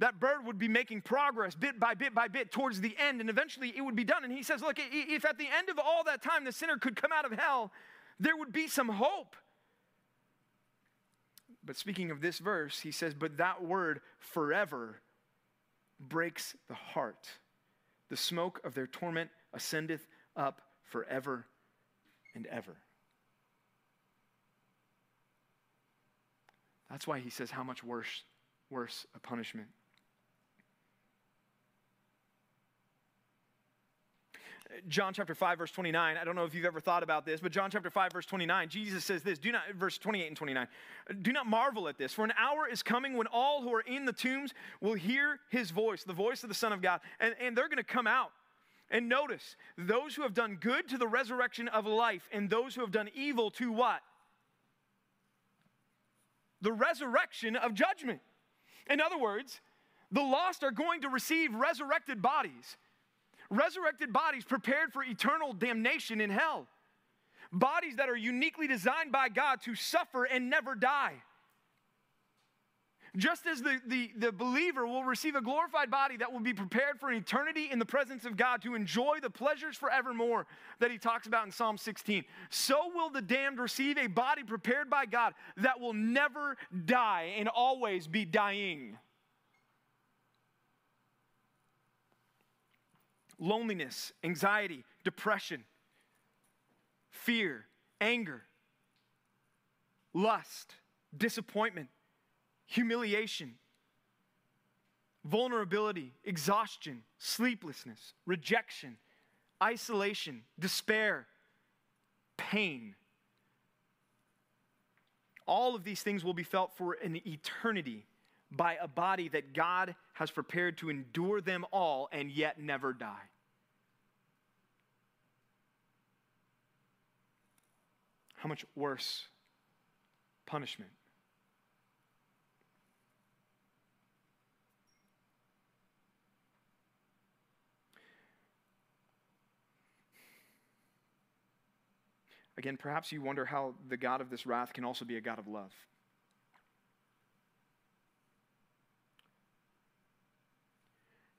That bird would be making progress bit by bit by bit towards the end, and eventually it would be done. And he says, Look, if at the end of all that time the sinner could come out of hell, there would be some hope. But speaking of this verse, he says, But that word forever breaks the heart. The smoke of their torment ascendeth up forever and ever. That's why he says, How much worse, worse a punishment? John chapter 5, verse 29. I don't know if you've ever thought about this, but John chapter 5, verse 29, Jesus says this, do not, verse 28 and 29, do not marvel at this, for an hour is coming when all who are in the tombs will hear his voice, the voice of the Son of God, and, and they're going to come out. And notice, those who have done good to the resurrection of life, and those who have done evil to what? the resurrection of judgment. In other words, the lost are going to receive resurrected bodies, resurrected bodies prepared for eternal damnation in hell, bodies that are uniquely designed by God to suffer and never die. Just as the, the, the believer will receive a glorified body that will be prepared for eternity in the presence of God to enjoy the pleasures forevermore that he talks about in Psalm 16, so will the damned receive a body prepared by God that will never die and always be dying. Loneliness, anxiety, depression, fear, anger, lust, disappointment humiliation, vulnerability, exhaustion, sleeplessness, rejection, isolation, despair, pain. All of these things will be felt for an eternity by a body that God has prepared to endure them all and yet never die. How much worse punishment? Again, perhaps you wonder how the God of this wrath can also be a God of love.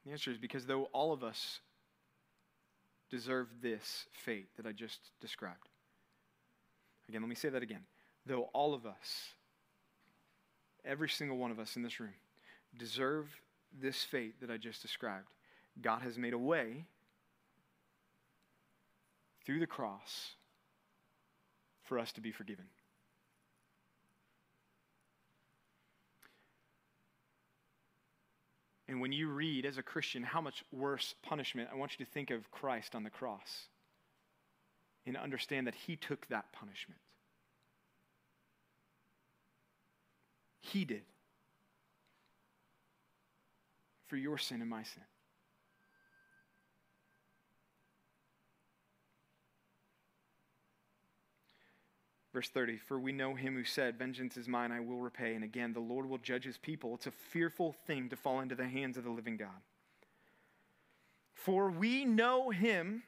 The answer is because though all of us deserve this fate that I just described. Again, let me say that again. Though all of us, every single one of us in this room, deserve this fate that I just described, God has made a way through the cross for us to be forgiven. When you read as a Christian how much worse punishment, I want you to think of Christ on the cross and understand that he took that punishment. He did for your sin and my sin. Verse 30 For we know him who said, Vengeance is mine, I will repay. And again, the Lord will judge his people. It's a fearful thing to fall into the hands of the living God. For we know him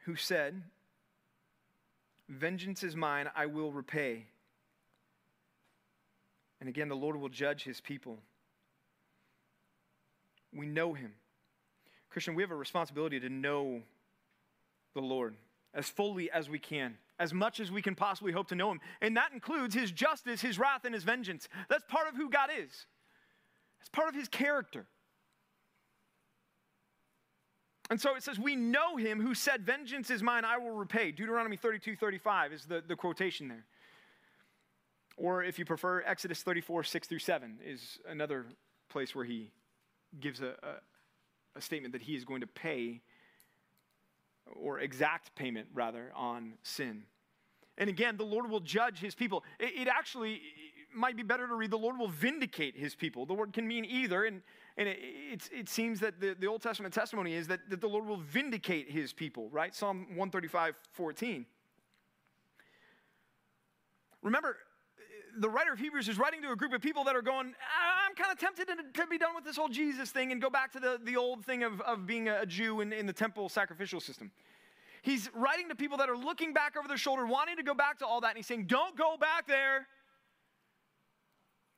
who said, Vengeance is mine, I will repay. And again, the Lord will judge his people. We know him. Christian, we have a responsibility to know the Lord as fully as we can, as much as we can possibly hope to know Him. And that includes His justice, His wrath, and His vengeance. That's part of who God is, it's part of His character. And so it says, We know Him who said, Vengeance is mine, I will repay. Deuteronomy 32 35 is the, the quotation there. Or if you prefer, Exodus 34 6 through 7 is another place where He gives a, a, a statement that He is going to pay or exact payment, rather, on sin. And again, the Lord will judge his people. It, it actually might be better to read, the Lord will vindicate his people. The word can mean either, and, and it, it seems that the, the Old Testament testimony is that, that the Lord will vindicate his people, right? Psalm 135, 14. Remember, the writer of Hebrews is writing to a group of people that are going, I'm kind of tempted to, be done with this whole Jesus thing and go back to the, the old thing of, of being a Jew in, in the temple sacrificial system. He's writing to people that are looking back over their shoulder, wanting to go back to all that, and he's saying, Don't go back there.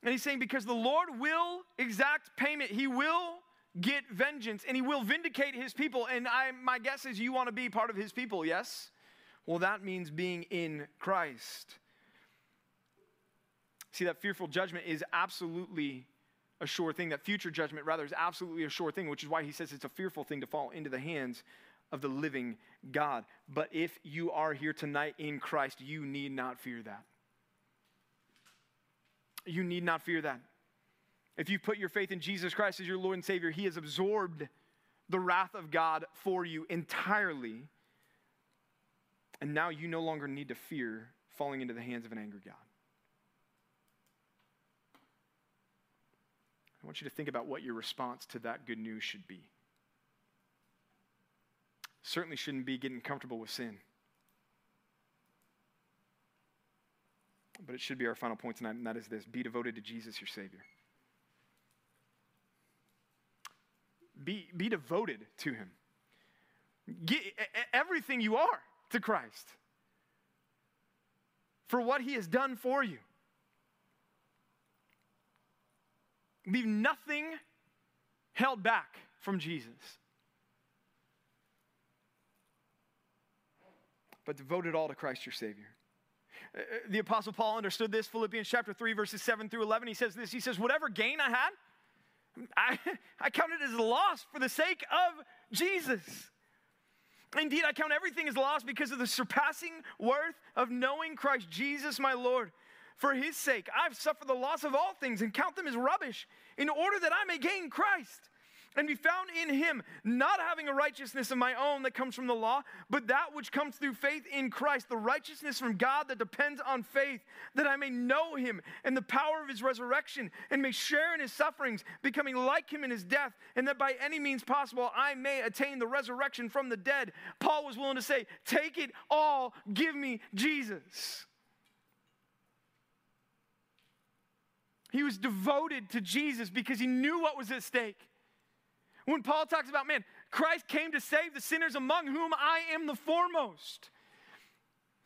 And he's saying, Because the Lord will exact payment, He will get vengeance, and He will vindicate His people. And I, my guess is you want to be part of His people, yes? Well, that means being in Christ. See, that fearful judgment is absolutely a sure thing. That future judgment, rather, is absolutely a sure thing, which is why he says it's a fearful thing to fall into the hands of the living God. But if you are here tonight in Christ, you need not fear that. You need not fear that. If you put your faith in Jesus Christ as your Lord and Savior, He has absorbed the wrath of God for you entirely. And now you no longer need to fear falling into the hands of an angry God. Want you to think about what your response to that good news should be. Certainly shouldn't be getting comfortable with sin. But it should be our final point tonight, and that is this be devoted to Jesus, your Savior. Be, be devoted to Him. Get everything you are to Christ for what He has done for you. Leave nothing held back from Jesus. But devote it all to Christ your Savior. Uh, uh, the Apostle Paul understood this. Philippians chapter 3, verses 7 through 11. He says this He says, Whatever gain I had, I, I count it as loss for the sake of Jesus. Indeed, I count everything as loss because of the surpassing worth of knowing Christ Jesus my Lord For his sake, I've suffered the loss of all things and count them as rubbish in order that I may gain Christ and be found in him, not having a righteousness of my own that comes from the law, but that which comes through faith in Christ, the righteousness from God that depends on faith, that I may know him and the power of his resurrection, and may share in his sufferings, becoming like him in his death, and that by any means possible I may attain the resurrection from the dead. Paul was willing to say, Take it all, give me Jesus. He was devoted to Jesus because he knew what was at stake. When Paul talks about, man, Christ came to save the sinners among whom I am the foremost.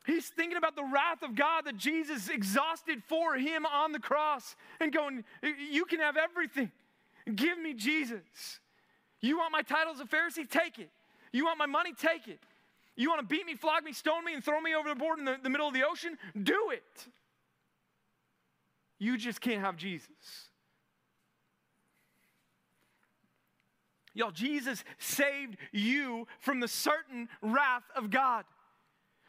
He's thinking about the wrath of God that Jesus exhausted for him on the cross and going, You can have everything. Give me Jesus. You want my title as a Pharisee? Take it. You want my money? Take it. You want to beat me, flog me, stone me, and throw me over the board in the, the middle of the ocean? Do it. You just can't have Jesus. Y'all, Jesus saved you from the certain wrath of God.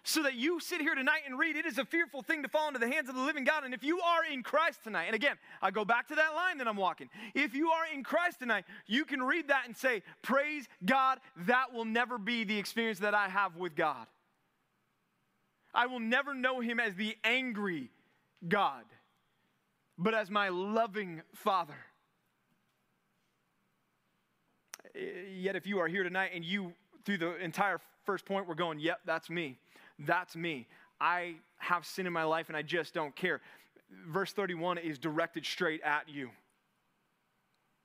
So that you sit here tonight and read, it is a fearful thing to fall into the hands of the living God. And if you are in Christ tonight, and again, I go back to that line that I'm walking. If you are in Christ tonight, you can read that and say, Praise God, that will never be the experience that I have with God. I will never know Him as the angry God, but as my loving Father. Yet, if you are here tonight and you, through the entire first point, we're going, yep, that's me. That's me. I have sin in my life and I just don't care. Verse 31 is directed straight at you.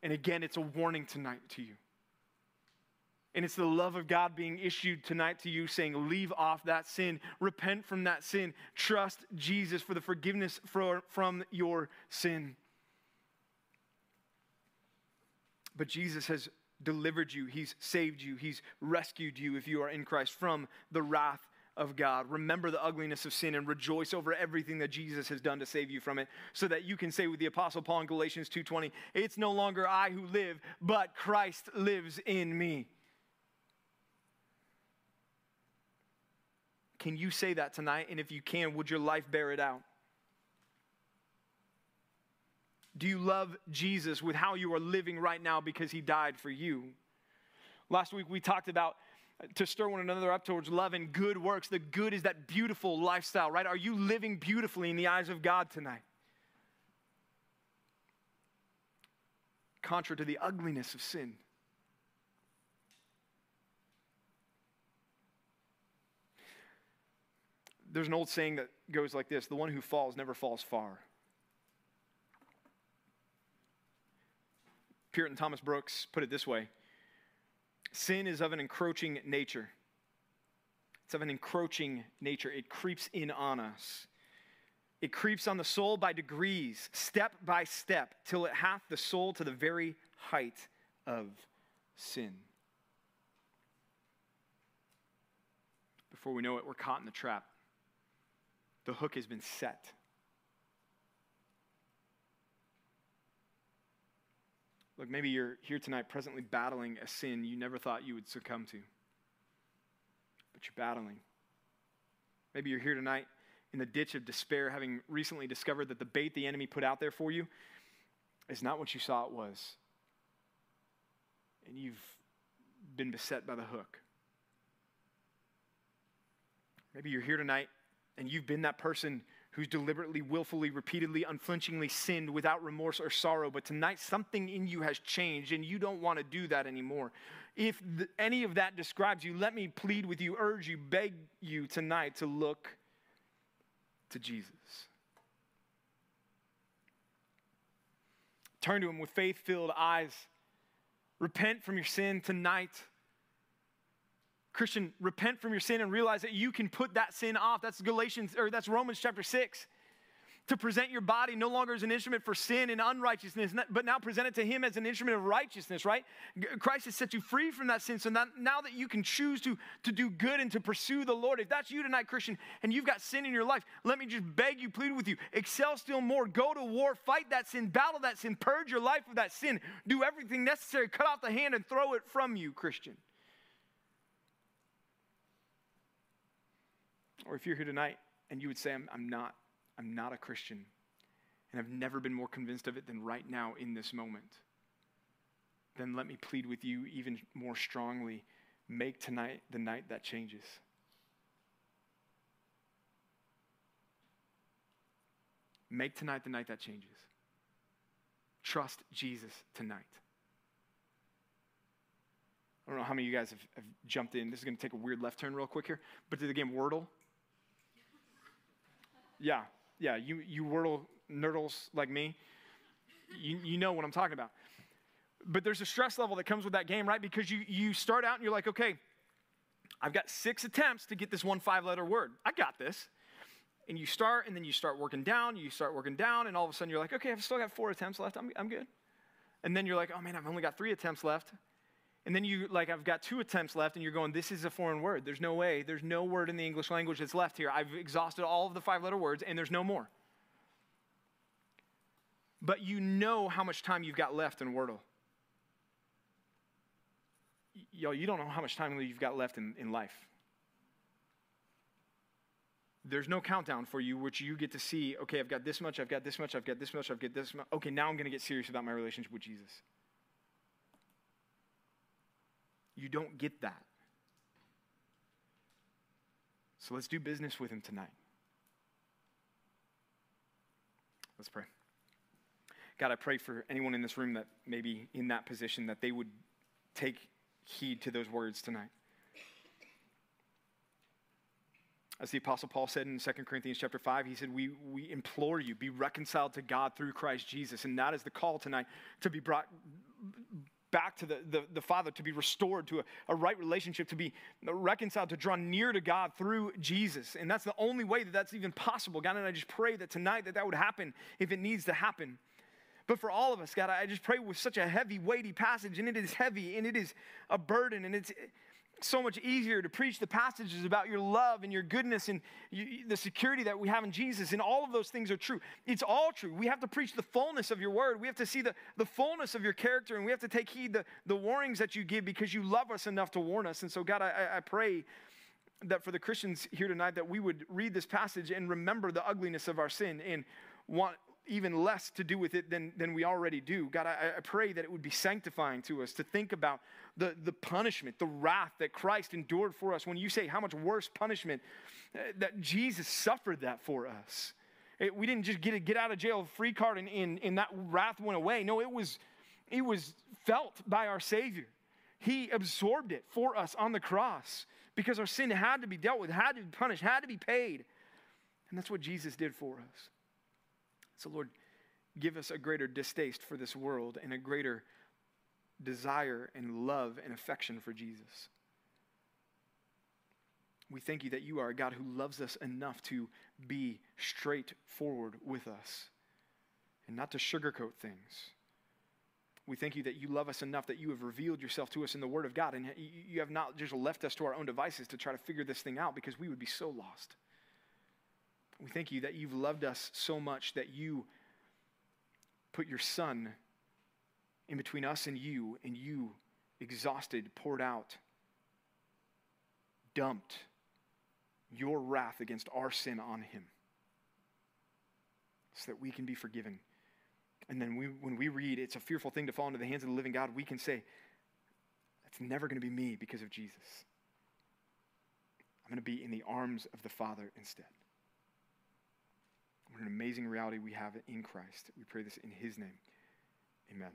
And again, it's a warning tonight to you. And it's the love of God being issued tonight to you, saying, Leave off that sin, repent from that sin, trust Jesus for the forgiveness for, from your sin. But Jesus has delivered you, He's saved you, He's rescued you if you are in Christ from the wrath of God. Remember the ugliness of sin and rejoice over everything that Jesus has done to save you from it so that you can say with the apostle Paul in Galatians 2:20, it's no longer I who live, but Christ lives in me. Can you say that tonight? And if you can, would your life bear it out? Do you love Jesus with how you are living right now because he died for you? Last week we talked about uh, to stir one another up towards love and good works. The good is that beautiful lifestyle, right? Are you living beautifully in the eyes of God tonight? Contra to the ugliness of sin. There's an old saying that goes like this the one who falls never falls far. Puritan Thomas Brooks put it this way Sin is of an encroaching nature. It's of an encroaching nature. It creeps in on us. It creeps on the soul by degrees, step by step, till it hath the soul to the very height of sin. Before we know it, we're caught in the trap. The hook has been set. Look, maybe you're here tonight presently battling a sin you never thought you would succumb to, but you're battling. Maybe you're here tonight in the ditch of despair, having recently discovered that the bait the enemy put out there for you is not what you saw it was. And you've been beset by the hook. Maybe you're here tonight and you've been that person who's deliberately, willfully, repeatedly, unflinchingly sinned without remorse or sorrow. But tonight, something in you has changed and you don't want to do that anymore. If any of that describes you, let me plead with you, urge you, beg you tonight to look to Jesus. Turn to Him with faith filled eyes. Repent from your sin tonight. Christian, repent from your sin and realize that you can put that sin off. That's Galatians or that's Romans chapter 6. To present your body no longer as an instrument for sin and unrighteousness, but now present it to Him as an instrument of righteousness, right? Christ has set you free from that sin. So now, that you can choose to, to do good and to pursue the Lord, if that's you tonight, Christian, and you've got sin in your life, let me just beg you, plead with you, excel still more. Go to war, fight that sin, battle that sin, purge your life of that sin, do everything necessary, cut off the hand and throw it from you, Christian. Or if you're here tonight and you would say, I'm, I'm not, I'm not a Christian. And I've never been more convinced of it than right now in this moment. Then let me plead with you even more strongly make tonight the night that changes. Make tonight the night that changes. Trust Jesus tonight. I don't know how many of you guys have, have jumped in. This is going to take a weird left turn real quick here. But to the game Wordle. Yeah, yeah, you, you Wordle nerdles like me, you, you know what I'm talking about. But there's a stress level that comes with that game, right? Because you, you start out and you're like, okay, I've got six attempts to get this one five letter word. I got this and you start, and then you start working down, you start working down, and all of a sudden you're like, okay, I've still got four attempts left, I'm, I'm good. And then you're like, oh man, I've only got three attempts left. And then you, like, I've got two attempts left, and you're going, this is a foreign word. There's no way. There's no word in the English language that's left here. I've exhausted all of the five letter words, and there's no more. But you know how much time you've got left in Wordle. Yo, you don't know how much time you've got left in, in life there's no countdown for you, which you get to see, okay, I've got this much, I've got this much, I've got this much, I've got this much. Okay, now I'm going to get serious about my relationship with Jesus. You don't get that. So let's do business with him tonight. Let's pray. God, I pray for anyone in this room that may be in that position that they would take heed to those words tonight. As the Apostle Paul said in 2 Corinthians chapter 5, he said, we, we implore you, be reconciled to God through Christ Jesus. And that is the call tonight to be brought back to the, the, the Father, to be restored to a, a right relationship, to be reconciled, to draw near to God through Jesus. And that's the only way that that's even possible. God, and I just pray that tonight that that would happen if it needs to happen. But for all of us, God, I just pray with such a heavy, weighty passage, and it is heavy, and it is a burden, and it's so much easier to preach the passages about your love and your goodness and you, the security that we have in Jesus. And all of those things are true. It's all true. We have to preach the fullness of your word. We have to see the, the fullness of your character. And we have to take heed the, the warnings that you give because you love us enough to warn us. And so, God, I, I pray that for the Christians here tonight, that we would read this passage and remember the ugliness of our sin and want even less to do with it than, than we already do. God, I, I pray that it would be sanctifying to us to think about the, the punishment, the wrath that Christ endured for us. When you say how much worse punishment, uh, that Jesus suffered that for us. It, we didn't just get a get out of jail free card and, and, and that wrath went away. No, it was, it was felt by our Savior. He absorbed it for us on the cross because our sin had to be dealt with, had to be punished, had to be paid. And that's what Jesus did for us. So, Lord, give us a greater distaste for this world and a greater desire and love and affection for Jesus. We thank you that you are a God who loves us enough to be straightforward with us and not to sugarcoat things. We thank you that you love us enough that you have revealed yourself to us in the Word of God and you have not just left us to our own devices to try to figure this thing out because we would be so lost. We thank you that you've loved us so much that you put your Son in between us and you, and you, exhausted, poured out, dumped your wrath against our sin on him so that we can be forgiven. And then we, when we read, it's a fearful thing to fall into the hands of the living God, we can say, that's never going to be me because of Jesus. I'm going to be in the arms of the Father instead. What an amazing reality we have in Christ. We pray this in His name. Amen.